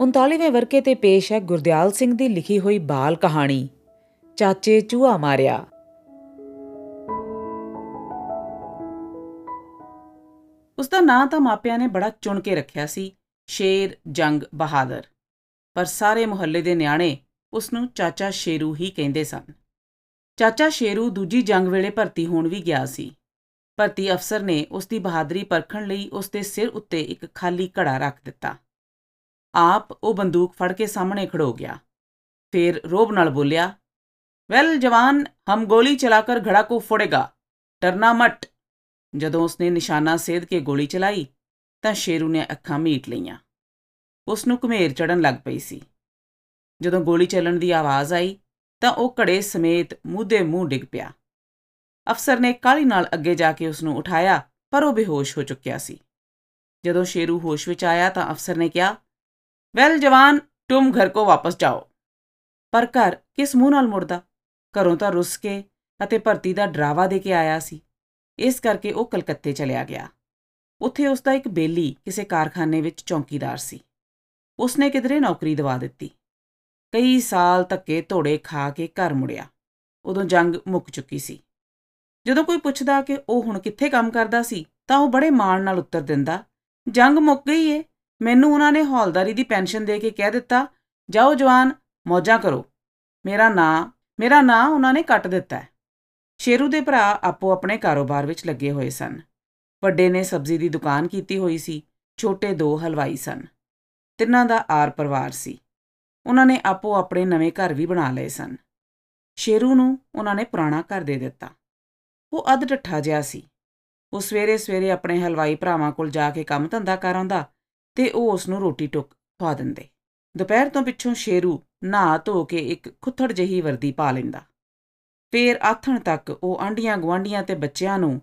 39ਵੇਂ ਵਰਕੇ ਤੇ ਪੇਸ਼ ਹੈ ਗੁਰਦਿਆਲ ਸਿੰਘ ਦੀ ਲਿਖੀ ਹੋਈ ਬਾਲ ਕਹਾਣੀ। ਚਾਚੇ ਚੂਹਾ ਮਾਰਿਆ। ਉਸ ਦਾ ਨਾਂ ਤਾਂ ਮਾਪਿਆਂ ਨੇ ਬੜਾ ਚੁਣ ਕੇ ਰੱਖਿਆ ਸੀ, ਸ਼ੇਰ ਜੰਗ ਬਹਾਦਰ। ਪਰ ਸਾਰੇ ਮੁਹੱਲੇ ਦੇ ਨਿਆਣੇ ਉਸ ਨੂੰ ਚਾਚਾ ਸ਼ੇਰੂ ਹੀ ਕਹਿੰਦੇ ਸਨ। ਚਾਚਾ ਸ਼ੇਰੂ ਦੂਜੀ ਜੰਗ ਵੇਲੇ ਭਰਤੀ ਹੋਣ ਵੀ ਗਿਆ ਸੀ। ਭਰਤੀ ਅਫਸਰ ਨੇ ਉਸ ਦੀ ਬਹਾਦਰੀ ਪਰਖਣ ਲਈ ਉਸ ਦੇ ਸਿਰ ਉੱਤੇ ਇੱਕ ਖਾਲੀ ਘੜਾ ਰੱਖ ਦਿੱਤਾ। ਆਪ ਉਹ ਬੰਦੂਕ ਫੜ ਕੇ ਸਾਹਮਣੇ ਖੜੋ ਗਿਆ। ਫਿਰ ਰੋਬ ਨਾਲ ਬੋਲਿਆ, ਵੈਲ ਜਵਾਨ, ਹਮ ਗੋਲੀ ਚਲਾਕਰ ਘੜਾ ਕੋ ਫੋੜੇਗਾ। ਡਰਨਾ ਮਟ। ਜਦੋਂ ਉਸਨੇ ਨਿਸ਼ਾਨਾ ਸੇਧ ਕੇ ਗੋਲੀ ਚਲਾਈ, ਤਾਂ ਸ਼ੇਰੂ ਨੇ ਅੱਖਾਂ ਮੀਟ ਲਈਆਂ। ਉਸ ਨੂੰ ਘਮੇਰ ਚੜਨ ਲੱਗ ਪਈ ਸੀ। ਜਦੋਂ ਗੋਲੀ ਚੱਲਣ ਦੀ ਆਵਾਜ਼ ਆਈ, ਤਾਂ ਉਹ ਘੜੇ ਸਮੇਤ ਮੂੰਹ ਮੂੰਹ ਡਿੱਗ ਪਿਆ। ਅਫਸਰ ਨੇ ਕਾਲੀ ਨਾਲ ਅੱਗੇ ਜਾ ਕੇ ਉਸ ਨੂੰ ਉਠਾਇਆ, ਪਰ ਉਹ ਬੇਹੋਸ਼ ਹੋ ਚੁੱਕਿਆ ਸੀ। ਜਦੋਂ ਸ਼ੇਰੂ ਹੋਸ਼ ਵਿੱਚ ਆਇਆ, ਤਾਂ ਅਫਸਰ ਨੇ ਕਿਹਾ ਵੈਲ ਜਵਾਨ, ਤੁਮ ਘਰ ਕੋ ਵਾਪਸ ਜਾਓ। ਪਰ ਘਰ ਕਿਸ ਮੂੰਹ ਨਾਲ ਮੁੜਦਾ? ਘਰੋਂ ਤਾਂ ਰੁੱਸ ਕੇ ਅਤੇ ਭਰਤੀ ਦਾ ਡਰਾਵਾ ਦੇ ਕੇ ਆਇਆ ਸੀ। ਇਸ ਕਰਕੇ ਉਹ ਕਲਕੱਤੇ ਚਲਿਆ ਗਿਆ। ਉੱਥੇ ਉਸ ਦਾ ਇੱਕ ਬੇਲੀ ਕਿਸੇ ਕਾਰਖਾਨੇ ਵਿੱਚ ਚੌਕੀਦਾਰ ਸੀ। ਉਸਨੇ ਕਿਧਰੇ ਨੌਕਰੀ ਦਵਾ ਦਿੱਤੀ। ਕਈ ਸਾਲ ਧੱਕੇ ਧੋੜੇ ਖਾ ਕੇ ਘਰ ਮੁੜਿਆ। ਉਦੋਂ ਜੰਗ ਮੁੱਕ ਚੁੱਕੀ ਸੀ। ਜਦੋਂ ਕੋਈ ਪੁੱਛਦਾ ਕਿ ਉਹ ਹੁਣ ਕਿੱਥੇ ਕੰਮ ਕਰਦਾ ਸੀ ਤਾਂ ਉਹ ਬੜੇ ਮਾਣ ਨਾਲ ਉੱਤਰ ਦਿੰਦਾ, ਜੰਗ ਮੁੱਕ ਗਈ ਏ। ਮੈਨੂੰ ਉਹਨਾਂ ਨੇ ਹੌਲਦਾਰੀ ਦੀ ਪੈਨਸ਼ਨ ਦੇ ਕੇ ਕਹਿ ਦਿੱਤਾ, ਜਾਓ ਜਵਾਨ, ਮੌਜਾਂ ਕਰੋ। ਮੇਰਾ ਨਾਂ ਮੇਰਾ ਨਾਂ ਉਹਨਾਂ ਨੇ ਕੱਟ ਦਿੱਤਾ ਸ਼ੇਰੂ ਦੇ ਭਰਾ ਆਪੋ ਆਪਣੇ ਕਾਰੋਬਾਰ ਵਿੱਚ ਲੱਗੇ ਹੋਏ ਸਨ। ਵੱਡੇ ਨੇ ਸਬਜ਼ੀ ਦੀ ਦੁਕਾਨ ਕੀਤੀ ਹੋਈ ਸੀ, ਛੋਟੇ ਦੋ ਹਲਵਾਈ ਸਨ। ਤਿੰਨਾਂ ਦਾ ਆਰ ਪਰਿਵਾਰ ਸੀ। ਉਹਨਾਂ ਨੇ ਆਪੋ ਆਪਣੇ ਨਵੇਂ ਘਰ ਵੀ ਬਣਾ ਲਏ ਸਨ। ਸ਼ੇਰੂ ਨੂੰ ਉਹਨਾਂ ਨੇ ਪੁਰਾਣਾ ਘਰ ਦੇ ਦਿੱਤਾ। ਉਹ ਅੱਧ ਡੱਠਾ ਜਿਹਾ ਸੀ। ਉਹ ਸਵੇਰੇ ਸਵੇਰੇ ਆਪਣੇ ਹਲਵਾਈ ਭਰਾਵਾਂ ਕੋਲ ਜਾ ਕੇ ਕੰਮ ਧੰਦਾ ਕਰ ਆਉਂਦਾ ਤੇ ਉਹ ਉਸ ਨੂੰ ਰੋਟੀ ਟੁੱਕ ਖਵਾ ਦਿੰਦੇ। ਦੁਪਹਿਰ ਤੋਂ ਪਿੱਛੋਂ ਸ਼ੇਰੂ ਨਹਾ ਧੋ ਕੇ ਇੱਕ ਖੁੱਥੜ ਜਹੀ ਵਰਦੀ ਪਾ ਲੈਂਦਾ। ਫੇਰ ਆਥਣ ਤੱਕ ਉਹ ਆਂਡੀਆਂ ਗਵਾਂਡੀਆਂ ਤੇ ਬੱਚਿਆਂ ਨੂੰ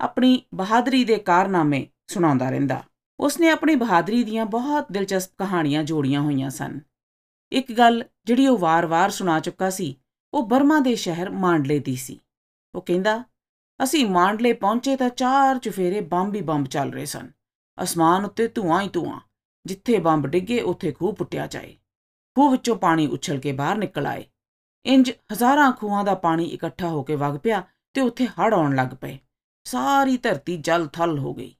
ਆਪਣੀ ਬਹਾਦਰੀ ਦੇ ਕਾਰਨਾਮੇ ਸੁਣਾਉਂਦਾ ਰਹਿੰਦਾ। ਉਸਨੇ ਆਪਣੀ ਬਹਾਦਰੀ ਦੀਆਂ ਬਹੁਤ ਦਿਲਚਸਪ ਕਹਾਣੀਆਂ ਜੋੜੀਆਂ ਹੋਈਆਂ ਸਨ। ਇੱਕ ਗੱਲ ਜਿਹੜੀ ਉਹ ਵਾਰ-ਵਾਰ ਸੁਣਾ ਚੁੱਕਾ ਸੀ, ਉਹ ਬਰਮਾ ਦੇ ਸ਼ਹਿਰ ਮਾਂਡਲੇ ਦੀ ਸੀ। ਉਹ ਕਹਿੰਦਾ, ਅਸੀਂ ਮਾਂਡਲੇ ਪਹੁੰਚੇ ਤਾਂ ਚਾਰ ਚੁਫੇਰੇ ਬੰਬ ਹੀ ਬੰਬ ਚੱਲ ਰਹੇ ਸਨ। ਅਸਮਾਨ ਉੱਤੇ ਧੂਆਂ ਹੀ ਧੂਆਂ ਜਿੱਥੇ ਬੰਬ ਡਿੱਗੇ ਉੱਥੇ ਖੂਹ ਪੁੱਟਿਆ ਜਾਏ ਖੂਹ ਵਿੱਚੋਂ ਪਾਣੀ ਉਛਲ ਕੇ ਬਾਹਰ ਨਿਕਲ ਆਏ ਇੰਜ ਹਜ਼ਾਰਾਂ ਖੂਹਾਂ ਦਾ ਪਾਣੀ ਇਕੱਠਾ ਹੋ ਕੇ ਵਗ ਪਿਆ ਤੇ ਉੱਥੇ ਹੜ ਆਉਣ ਲੱਗ ਪਏ ਸਾਰੀ ਧਰਤੀ ਜਲ ਥਲ ਹੋ ਗਈ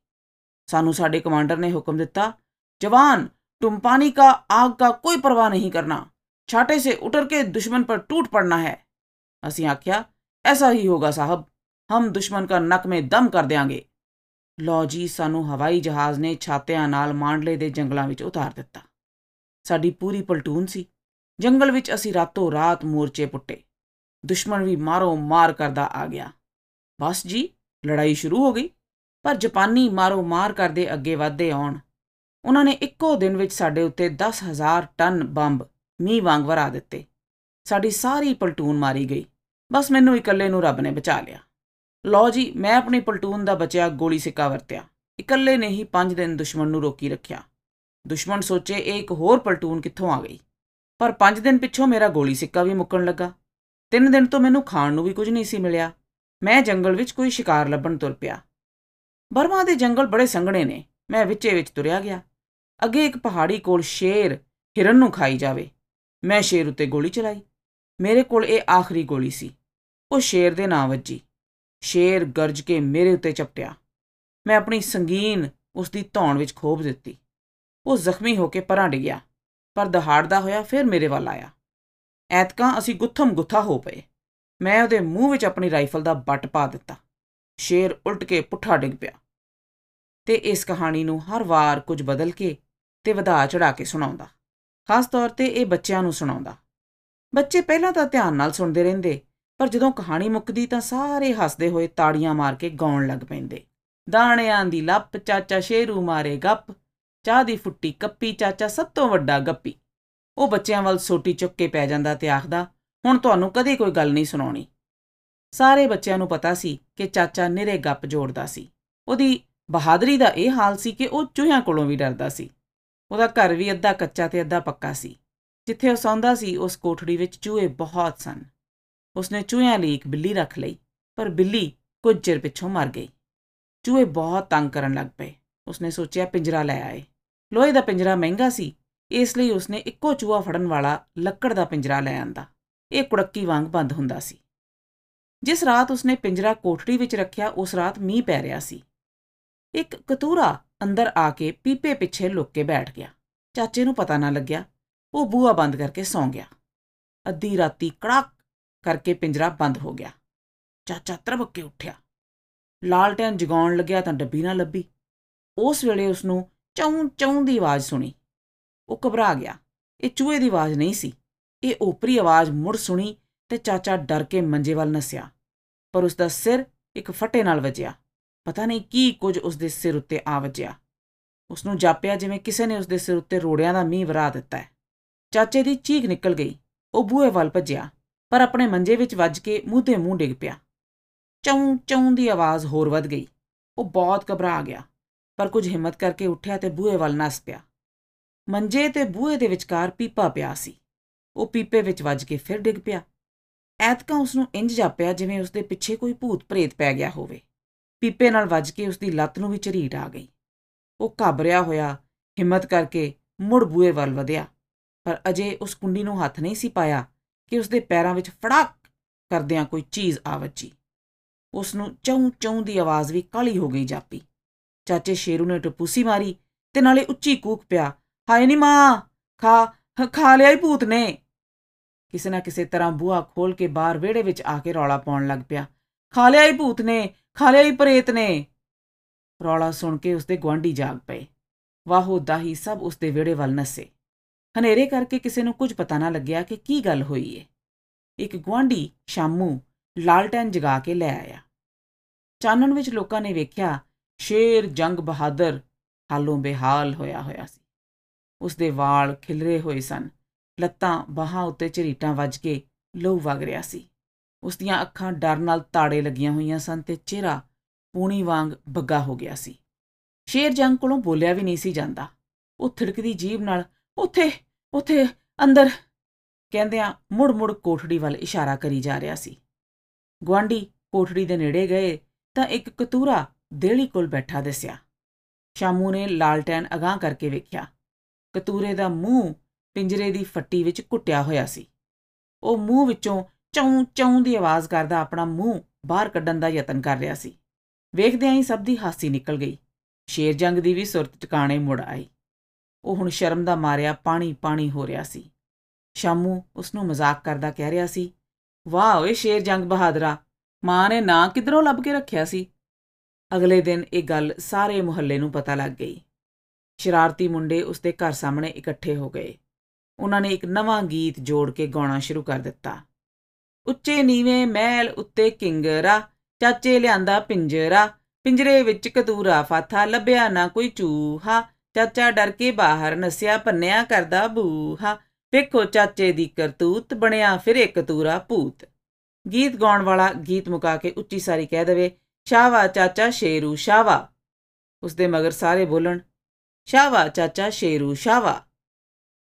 ਸਾਨੂੰ ਸਾਡੇ ਕਮਾਂਡਰ ਨੇ ਹੁਕਮ ਦਿੱਤਾ ਜਵਾਨ तुम पानी का आग का कोई परवाह नहीं करना छाटे से उतर के दुश्मन पर टूट पड़ना है ਅਸੀਂ ਆਖਿਆ ਐਸਾ ਹੀ ਹੋਗਾ ਸਾਹਿਬ ਹਮ ਦੁਸ਼ਮਨ ਦਾ ਨੱਕ ਮੇ ਦਮ ਕਰ ਦੇਾਂਗੇ ਲੋ ਜੀ, ਸਾਨੂੰ ਹਵਾਈ ਜਹਾਜ਼ ਨੇ ਛਾਤਿਆਂ ਨਾਲ ਮਾਂਡਲੇ ਦੇ ਜੰਗਲਾਂ ਵਿੱਚ ਉਤਾਰ ਦਿੱਤਾ। ਸਾਡੀ ਪੂਰੀ ਪਲਟੂਨ ਸੀ। ਜੰਗਲ ਵਿੱਚ ਅਸੀਂ ਰਾਤੋਂ ਰਾਤ ਮੋਰਚੇ ਪੁੱਟੇ। ਦੁਸ਼ਮਣ ਵੀ ਮਾਰੋ ਮਾਰ ਕਰਦਾ ਆ ਗਿਆ। ਬਸ ਜੀ, ਲੜਾਈ ਸ਼ੁਰੂ ਹੋ ਗਈ। ਪਰ ਜਾਪਾਨੀ ਮਾਰੋ ਮਾਰ ਕਰਦੇ ਅੱਗੇ ਵਧਦੇ ਆਉਣ। ਉਹਨਾਂ ਨੇ ਇੱਕੋ ਦਿਨ ਵਿੱਚ ਸਾਡੇ ਉੱਤੇ 10000 ਟਨ ਬੰਬ ਮੀਂਹ ਵਾਂਗ ਵਰਾ ਦਿੱਤੇ। ਸਾਡੀ ਸਾਰੀ ਪਲਟੂਨ ਮਾਰੀ ਗਈ। ਬਸ ਮੈਨੂੰ ਇਕੱਲੇ ਨੂੰ ਰੱਬ ਨੇ ਬਚਾ ਲਿਆ। ਲਓ ਜੀ, ਮੈਂ ਆਪਣੀ ਪਲਟੂਨ ਦਾ ਬਚਿਆ ਗੋਲੀ ਸਿੱਕਾ ਵਰਤਿਆ। ਇਕੱਲੇ ਨੇ ਹੀ 5 ਦਿਨ ਦੁਸ਼ਮਣ ਨੂੰ ਰੋਕੀ ਰੱਖਿਆ। ਦੁਸ਼ਮਣ ਸੋਚੇ ਇਹ ਇੱਕ ਹੋਰ ਪਲਟੂਨ ਕਿੱਥੋਂ ਆ ਗਈ। ਪਰ 5 ਦਿਨ ਪਿੱਛੋਂ ਮੇਰਾ ਗੋਲੀ ਸਿੱਕਾ ਵੀ ਮੁੱਕਣ ਲੱਗਾ। 3 ਦਿਨ ਤੋਂ ਮੈਨੂੰ ਖਾਣ ਨੂੰ ਵੀ ਕੁਝ ਨਹੀਂ ਸੀ ਮਿਲਿਆ। ਮੈਂ ਜੰਗਲ ਵਿੱਚ ਕੋਈ ਸ਼ਿਕਾਰ ਲੱਭਣ ਤੁਰ ਪਿਆ। ਬਰਮਾ ਦੇ ਜੰਗਲ ਬੜੇ ਸੰਘਣੇ ਨੇ। ਮੈਂ ਵਿੱਚੇ ਵਿੱਚ ਤੁਰਿਆ ਗਿਆ। ਅੱਗੇ ਇੱਕ ਪਹਾੜੀ ਕੋਲ ਸ਼ੇਰ ਹਿਰਨ ਨੂੰ ਖਾਈ ਜਾਵੇ। ਮੈਂ ਸ਼ੇਰ ਉੱਤੇ ਗੋਲੀ ਚਲਾਈ। ਮੇਰੇ ਕੋਲ ਇਹ ਆਖਰੀ ਗੋਲੀ ਸੀ। ਉਹ ਸ਼ੇਰ ਦੇ ਨਾਂ ਵੱਜੀ। ਸ਼ੇਰ ਗਰਜ ਕੇ ਮੇਰੇ ਉੱਤੇ ਚਪਟਿਆ। ਮੈਂ ਆਪਣੀ ਸੰਗੀਨ ਉਸ ਦੀ ਧੌਣ ਵਿੱਚ ਖੋਬ ਦਿੱਤੀ। ਉਹ ਜ਼ਖਮੀ ਹੋ ਕੇ ਪਰਾਂ ਡਿੱਗਿਆ, ਪਰ ਦਹਾੜਦਾ ਹੋਇਆ ਫਿਰ ਮੇਰੇ ਵੱਲ ਆਇਆ। ਐਤਕਾਂ ਅਸੀਂ ਗੁੱਥਮ ਗੁੱਥਾ ਹੋ ਪਏ। ਮੈਂ ਉਹਦੇ ਮੂੰਹ ਵਿੱਚ ਆਪਣੀ ਰਾਈਫਲ ਦਾ ਬੱਟ ਪਾ ਦਿੱਤਾ। ਸ਼ੇਰ ਉਲਟ ਕੇ ਪੁੱਠਾ ਡਿੱਗ ਪਿਆ। ਤੇ ਇਸ ਕਹਾਣੀ ਨੂੰ ਹਰ ਵਾਰ ਕੁਝ ਬਦਲ ਕੇ ਤੇ ਵਧਾ ਚੜਾ ਕੇ ਸੁਣਾਉਂਦਾ। ਖਾਸ ਤੌਰ ਤੇ ਇਹ ਬੱਚਿਆਂ ਨੂੰ ਸੁਣਾਉਂਦਾ। ਬੱਚੇ ਪਹਿਲਾਂ ਤਾਂ ਧਿਆਨ ਨਾਲ ਸੁਣਦੇ ਰਹਿੰਦੇ ਪਰ ਜਦੋਂ ਕਹਾਣੀ ਮੁੱਕਦੀ ਤਾਂ ਸਾਰੇ ਹੱਸਦੇ ਹੋਏ ਤਾੜੀਆਂ ਮਾਰ ਕੇ ਗਾਉਣ ਲੱਗ ਪੈਂਦੇ। ਦਾਣਿਆਂ ਦੀ ਲੱਪ, ਚਾਚਾ ਸ਼ੇਰੂ ਮਾਰੇ ਗੱਪ, ਚਾਹ ਦੀ ਫੁੱਟੀ ਕੱਪੀ, ਚਾਚਾ ਸਭ ਤੋਂ ਵੱਡਾ ਗੱਪੀ। ਉਹ ਬੱਚਿਆਂ ਵੱਲ ਸੋਟੀ ਚੁੱਕ ਕੇ ਪੈ ਜਾਂਦਾ ਤੇ ਆਖਦਾ, ਹੁਣ ਤੁਹਾਨੂੰ ਕਦੇ ਕੋਈ ਗੱਲ ਨਹੀਂ ਸੁਣਾਉਣੀ। ਸਾਰੇ ਬੱਚਿਆਂ ਨੂੰ ਪਤਾ ਸੀ ਕਿ ਚਾਚਾ ਨਿਰੇ ਗੱਪ ਜੋੜਦਾ ਸੀ। ਉਹਦੀ ਬਹਾਦਰੀ ਦਾ ਇਹ ਹਾਲ ਸੀ ਕਿ ਉਹ ਚੂਹਿਆਂ ਕੋਲੋਂ ਵੀ ਡਰਦਾ ਸੀ। ਉਹਦਾ ਘਰ ਵੀ ਅੱਧਾ ਕੱਚਾ ਤੇ ਅੱਧਾ ਪੱਕਾ ਸੀ। ਜਿੱਥੇ ਉਹ ਸੌਂਦਾ ਸੀ, ਉਸ ਕੋਠੜੀ ਵਿੱਚ ਚੂਹੇ ਬਹੁਤ ਸਨ। ਉਸਨੇ ਚੂਹਿਆਂ ਲਈ ਇੱਕ ਬਿੱਲੀ ਰੱਖ ਲਈ, ਪਰ ਬਿੱਲੀ ਕੁਝ ਚਿਰ ਪਿੱਛੋਂ ਮਰ ਗਈ। ਚੂਹੇ ਬਹੁਤ ਤੰਗ ਕਰਨ ਲੱਗ ਪਏ। ਉਸਨੇ ਸੋਚਿਆ ਪਿੰਜਰਾ ਲੈ ਆਏ। ਲੋਹੇ ਦਾ ਪਿੰਜਰਾ ਮਹਿੰਗਾ ਸੀ, ਇਸ ਲਈ ਉਸਨੇ ਇੱਕੋ ਚੂਹਾ ਫੜਨ ਵਾਲਾ ਲੱਕੜ ਦਾ ਪਿੰਜਰਾ ਲੈ ਆਂਦਾ। ਇਹ ਕੁੜੱਕੀ ਵਾਂਗ ਬੰਦ ਹੁੰਦਾ ਸੀ। ਜਿਸ ਰਾਤ ਉਸਨੇ ਪਿੰਜਰਾ ਕੋਠੜੀ ਵਿੱਚ ਰੱਖਿਆ, ਉਸ ਰਾਤ ਮੀਂਹ ਪੈ ਰਿਹਾ ਸੀ। ਇੱਕ ਕਤੂਰਾ ਅੰਦਰ ਆ ਕੇ ਪੀਪੇ ਪਿੱਛੇ ਲੁੱਕ ਕੇ ਬੈਠ ਗਿਆ। ਚਾਚੇ ਨੂੰ ਪਤਾ ਨਾ ਲੱਗਿਆ, ਉਹ ਬੂਹਾ ਬੰਦ ਕਰਕੇ ਸੌਂ ਗਿਆ। ਅੱਧੀ ਰਾਤੀ ਕੜਾਕ ਕਰਕੇ ਪਿੰਜਰਾ ਬੰਦ ਹੋ ਗਿਆ। ਚਾਚਾ ਤਰਬਕ ਕੇ ਉੱਠਿਆ। ਲਾਲਟੈਨ ਜਗਾਉਣ ਲੱਗਿਆ ਤਾਂ ਡੱਬੀ ਨਾ ਲੱਭੀ। ਉਸ ਵੇਲੇ ਉਸ ਨੂੰ ਚੌਂ ਚੌਂ ਦੀ ਆਵਾਜ਼ ਸੁਣੀ। ਉਹ ਘਬਰਾ ਗਿਆ। ਇਹ ਚੂਹੇ ਦੀ ਆਵਾਜ਼ ਨਹੀਂ ਸੀ। ਇਹ ਓਪਰੀ ਆਵਾਜ਼ ਮੁੜ ਸੁਣੀ ਤੇ ਚਾਚਾ ਡਰ ਕੇ ਮੰਜੇ ਵੱਲ ਨਸਿਆ। ਪਰ ਉਸ ਦਾ ਸਿਰ ਇੱਕ ਫੱਟੇ ਨਾਲ ਵੱਜਿਆ। ਪਤਾ ਨਹੀਂ ਕੀ ਕੁਝ ਉਸ ਦੇ ਸਿਰ ਉੱਤੇ ਆ ਵੱਜਿਆ। ਉਸ ਨੂੰ ਜਾਪਿਆ ਜਿਵੇਂ ਕਿਸੇ ਨੇ ਉਸ ਦੇ ਸਿਰ ਉੱਤੇ ਰੋੜਿਆਂ ਦਾ ਮੀਂਹ ਵਰਾ ਦਿੱਤਾ ਹੈ। ਚਾਚੇ ਦੀ ਚੀਖ ਨਿਕਲ ਗਈ। ਉਹ ਬੂਹੇ ਵੱਲ ਭੱਜਿਆ। ਪਰ ਆਪਣੇ ਮੰਜੇ ਵਿੱਚ ਵੱਜ ਕੇ ਮੂੰਹ ਤੇ ਮੂੰਹ ਡਿੱਗ ਪਿਆ। ਚੌਂ ਚੌਂ ਦੀ ਆਵਾਜ਼ ਹੋਰ ਵੱਧ ਗਈ। ਉਹ ਬਹੁਤ ਘਬਰਾ ਗਿਆ, ਪਰ ਕੁਝ ਹਿੰਮਤ ਕਰਕੇ ਉੱਠਿਆ ਤੇ ਬੂਹੇ ਵੱਲ ਨਸ ਪਿਆ। ਮੰਜੇ ਤੇ ਬੂਹੇ ਦੇ ਵਿਚਕਾਰ ਪੀਪਾ ਪਿਆ ਸੀ। ਉਹ ਪੀਪੇ ਵਿੱਚ ਵੱਜ ਕੇ ਫਿਰ ਡਿੱਗ ਪਿਆ। ਐਤਕਾਂ ਉਸ ਨੂੰ ਇੰਜ ਜਾਪਿਆ ਜਿਵੇਂ ਉਸ ਦੇ ਪਿੱਛੇ ਕੋਈ ਭੂਤ ਪ੍ਰੇਤ ਪੈ ਗਿਆ ਹੋਵੇ। ਪੀਪੇ ਨਾਲ ਵੱਜ ਕੇ ਉਸ ਦੀ ਲੱਤ ਨੂੰ ਵੀ ਝਰੀਟ ਆ ਗਈ। ਉਹ ਘਬਰਿਆ ਹੋਇਆ, ਹਿੰਮਤ ਕਰਕੇ ਮੁੜ ਬੂਹੇ ਵੱਲ ਵਧਿਆ। ਪਰ ਅਜੇ ਉਸ ਕੁੰਡੀ ਨੂੰ ਹੱਥ ਨਹੀਂ ਸੀ ਪਾਇਆ ਕਿ ਉਸ ਦੇ ਪੈਰਾਂ ਵਿੱਚ ਫੜਾਕ ਕਰਦਿਆਂ ਕੋਈ ਚੀਜ਼ ਆ ਵੱਜੀ। ਉਸ ਨੂੰ ਚੌਂ ਚੌਂ ਦੀ ਆਵਾਜ਼ ਵੀ ਕਾਲੀ ਹੋ ਗਈ ਜਾਪੀ। ਚਾਚੇ ਸ਼ੇਰੂ ਨੇ ਟਪੂਸੀ ਮਾਰੀ ਤੇ ਨਾਲੇ ਉੱਚੀ ਕੂਕ ਪਿਆ, ਹਾਏ ਨੀ ਮਾਂ, ਖਾ ਖਾ ਲਿਆ ਹੀ ਭੂਤ ਨੇ। ਕਿਸੇ ਨਾ ਕਿਸੇ ਤਰ੍ਹਾਂ ਬੂਹਾ ਖੋਲ ਕੇ ਬਾਹਰ ਵਿਹੜੇ ਵਿੱਚ ਆ ਕੇ ਰੌਲਾ ਪਾਉਣ ਲੱਗ ਪਿਆ। ਖਾ ਲਿਆ ਹੀ ਭੂਤ ਨੇ, ਖਾ ਲਿਆ ਹੀ ਪ੍ਰੇਤ ਨੇ। ਰੌਲਾ ਸੁਣ ਕੇ ਉਸਦੇ ਗਵਾਂਢੀ ਜਾਗ ਪਏ। ਵਾਹੋ ਦਾਹੀ ਸਭ ਉਸਦੇ ਵਿਹੜੇ ਵੱਲ ਨਸੇ। ਹਨੇਰੇ ਕਰਕੇ ਕਿਸੇ ਨੂੰ ਕੁਝ ਪਤਾ ਨਾ ਲੱਗਿਆ ਕਿ ਕੀ ਗੱਲ ਹੋਈ ਏ। ਇੱਕ ਗਵਾਂਢੀ ਸ਼ਾਮੂ ਲਾਲਟੈਨ ਜਗਾ ਕੇ ਲੈ ਆਇਆ। ਚਾਨਣ ਵਿੱਚ ਲੋਕਾਂ ਨੇ ਵੇਖਿਆ, ਸ਼ੇਰ, ਜੰਗ ਬਹਾਦਰ ਹਾਲੋਂ ਬੇਹਾਲ ਹੋਇਆ ਹੋਇਆ ਸੀ। ਉਸ ਦੇ ਵਾਲ ਖਿਲਰੇ ਹੋਏ ਸਨ। ਲੱਤਾਂ ਬਾਹਾਂ ਉੱਤੇ ਝਰੀਟਾਂ ਵੱਜ ਕੇ ਲਹੂ ਵਗ ਰਿਹਾ ਸੀ। ਉਸ ਦੀਆਂ ਅੱਖਾਂ ਡਰ ਨਾਲ ਤਾੜੇ ਲੱਗੀਆਂ ਹੋਈਆਂ ਸਨ ਤੇ ਚਿਹਰਾ ਪੂਣੀ ਵਾਂਗ ਬੱਗਾ ਹੋ ਗਿਆ ਸੀ। ਸ਼ੇਰ ਜੰਗ ਕੋਲੋਂ ਬੋਲਿਆ ਵੀ ਨਹੀਂ ਸੀ ਜਾਂਦਾ। ਉਹ ਥਿੜਕਦੀ ਜੀਭ ਨਾਲ, ਉੱਥੇ ਉੱਥੇ ਅੰਦਰ। ਕਹਿੰਦਿਆਂ ਮੁੜ-ਮੁੜ ਕੋਠੜੀ ਵੱਲ ਇਸ਼ਾਰਾ ਕਰੀ ਜਾ ਰਿਹਾ ਸੀ। ਗਵਾਂਡੀ ਕੋਠੜੀ ਦੇ ਨੇੜੇ ਗਏ ਤਾਂ ਇੱਕ ਕਤੂਰਾ ਦੇਲੀ ਕੋਲ ਬੈਠਾ ਦਿਸਿਆ। ਸ਼ਾਮੂ ਨੇ ਲਾਲਟੈਨ ਅਗਾਹ ਕਰਕੇ ਵੇਖਿਆ। ਕਤੂਰੇ ਦਾ ਮੂੰਹ ਪਿੰਜਰੇ ਦੀ ਫੱਟੀ ਵਿੱਚ ਕੁੱਟਿਆ ਹੋਇਆ ਸੀ। ਉਹ ਮੂੰਹ ਵਿੱਚੋਂ ਚੌਂ ਚੌਂ ਦੀ ਆਵਾਜ਼ ਕਰਦਾ ਆਪਣਾ ਮੂੰਹ ਬਾਹਰ ਕੱਢਣ ਦਾ ਯਤਨ ਕਰ ਰਿਹਾ ਸੀ। ਵੇਖਦਿਆਂ ਹੀ ਸਭ ਦੀ ਹਾਸੀ ਨਿਕਲ ਗਈ। ਸ਼ੇਰ ਜੰਗ ਦੀ ਵੀ ਸੁਰਤ ਟਿਕਾਣੇ ਮੁੜ ਆਈ। ਉਹ ਹੁਣ ਸ਼ਰਮ ਦਾ ਮਾਰਿਆ ਪਾਣੀ ਪਾਣੀ ਹੋ ਰਿਹਾ ਸੀ। ਸ਼ਾਮੂ ਉਸ ਨੂੰ ਮਜ਼ਾਕ ਕਰਦਾ ਕਹਿ ਰਿਹਾ ਸੀ, ਵਾਹ ਓਏ ਸ਼ੇਰ ਜੰਗ ਬਹਾਦਰਾ, ਮਾਂ ਨੇ ਨਾਂ ਕਿਧਰੋਂ ਲੱਭ ਕੇ ਰੱਖਿਆ ਸੀ? ਅਗਲੇ ਦਿਨ ਇਹ ਗੱਲ ਸਾਰੇ ਮੁਹੱਲੇ ਨੂੰ ਪਤਾ ਲੱਗ ਗਈ। ਸ਼ਰਾਰਤੀ ਮੁੰਡੇ ਉਸ ਦੇ ਘਰ ਸਾਹਮਣੇ ਇਕੱਠੇ ਹੋ ਗਏ। ਉਹਨਾਂ ਨੇ ਇੱਕ ਨਵਾਂ ਗੀਤ ਜੋੜ ਕੇ ਗਾਉਣਾ ਸ਼ੁਰੂ ਕਰ ਦਿੱਤਾ। ਉੱਚੇ ਨੀਵੇਂ ਮਹਿਲ ਉੱਤੇ ਕਿੰਗਰਾ, ਚਾਚੇ ਲਿਆਂਦਾ ਪਿੰਜਰਾ, ਪਿੰਜਰੇ ਵਿੱਚ ਕਤੂਰਾ ਫਾਥਾ, ਲੱਭਿਆ ਨਾ ਕੋਈ ਚੂਹਾ ਚਾਚਾ ਡਰ ਕੇ ਬਾਹਰ ਨਸਿਆ ਪੰਨਿਆ ਕਰਦਾ ਬੂਹਾ। ਵੇਖੋ ਚਾਚੇ ਦੀ ਕਰਤੂਤ, ਬਣਿਆ ਫਿਰ ਇੱਕ ਕਤੂਰਾ ਭੂਤ। ਗੀਤ ਗਾਉਣ ਵਾਲਾ ਗੀਤ ਮੁਕਾ ਕੇ ਉੱਚੀ ਸਾਰੀ ਕਹਿ ਦਵੇ, ਸ਼ਾਵਾ ਚਾਚਾ ਸ਼ੇਰੂ ਸ਼ਾਵਾ। ਉਸ ਦੇ ਮਗਰ ਸਾਰੇ ਬੋਲਣ, ਸ਼ਾਵਾ ਚਾਚਾ ਸ਼ੇਰੂ ਸ਼ਾਵਾ।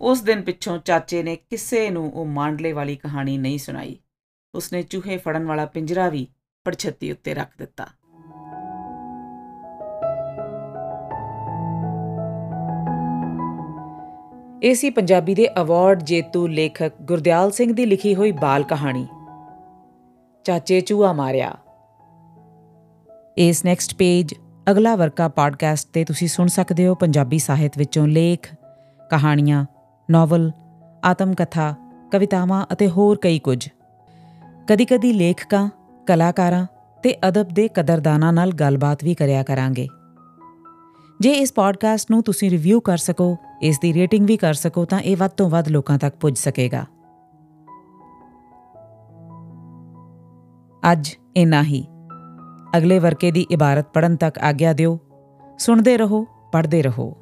ਉਸ ਦਿਨ ਪਿੱਛੋਂ ਚਾਚੇ ਨੇ ਕਿਸੇ ਨੂੰ ਉਹ ਮਾਂਡਲੇ ਵਾਲੀ ਕਹਾਣੀ ਨਹੀਂ ਸੁਣਾਈ। ਉਸਨੇ ਚੂਹੇ ਫੜਨ ਵਾਲਾ ਪਿੰਜਰਾ ਵੀ ਪੜਛੱਤੀ ਉੱਤੇ ਰੱਖ ਦਿੱਤਾ। ਏਸੀ ਪੰਜਾਬੀ ਦੇ ਅਵਾਰਡ ਜੇਤੂ ਲੇਖਕ ਗੁਰਦਿਆਲ ਸਿੰਘ ਦੀ ਲਿਖੀ ਹੋਈ ਬਾਲ ਕਹਾਣੀ। ਚਾਚੇ ਚੂਹਾ ਮਾਰਿਆ। ਇਸ ਨੈਕਸਟ ਪੇਜ ਅਗਲਾ ਵਰਕਾ ਪੋਡਕਾਸਟ ਤੇ ਤੁਸੀਂ ਸੁਣ ਸਕਦੇ ਹੋ ਪੰਜਾਬੀ ਸਾਹਿਤ ਵਿੱਚੋਂ ਲੇਖ, ਕਹਾਣੀਆਂ ਨੋਵਲ ਆਤਮ ਕਥਾ ਕਵਿਤਾਵਾਂ ਅਤੇ ਹੋਰ ਕਈ ਕੁਝ। ਕਦੀ-ਕਦੀ ਲੇਖਕਾਂ, ਕਲਾਕਾਰਾਂ ਤੇ ਅਦਬ ਦੇ ਕਦਰਦਾਨਾਂ ਨਾਲ ਗੱਲਬਾਤ ਵੀ ਕਰਿਆ ਕਰਾਂਗੇ। ਜੇ ਇਸ ਪੋਡਕਾਸਟ ਨੂੰ ਤੁਸੀਂ ਰਿਵਿਊ ਕਰ ਸਕੋ, ਇਸ ਦੀ ਰੇਟਿੰਗ ਵੀ ਕਰ ਸਕੋ, ਤਾਂ ਇਹ ਵੱਧ ਤੋਂ ਵੱਧ ਲੋਕਾਂ ਤੱਕ ਪਹੁੰਚ ਸਕੇਗਾ। ਅੱਜ ਇਨਾ ਹੀ। ਅਗਲੇ ਵਰਕੇ ਦੀ ਇਬਾਰਤ ਪੜਨ ਤੱਕ ਆਗਿਆ ਦਿਓ। ਸੁਣਦੇ ਰਹੋ, ਪੜ੍ਹਦੇ ਰਹੋ।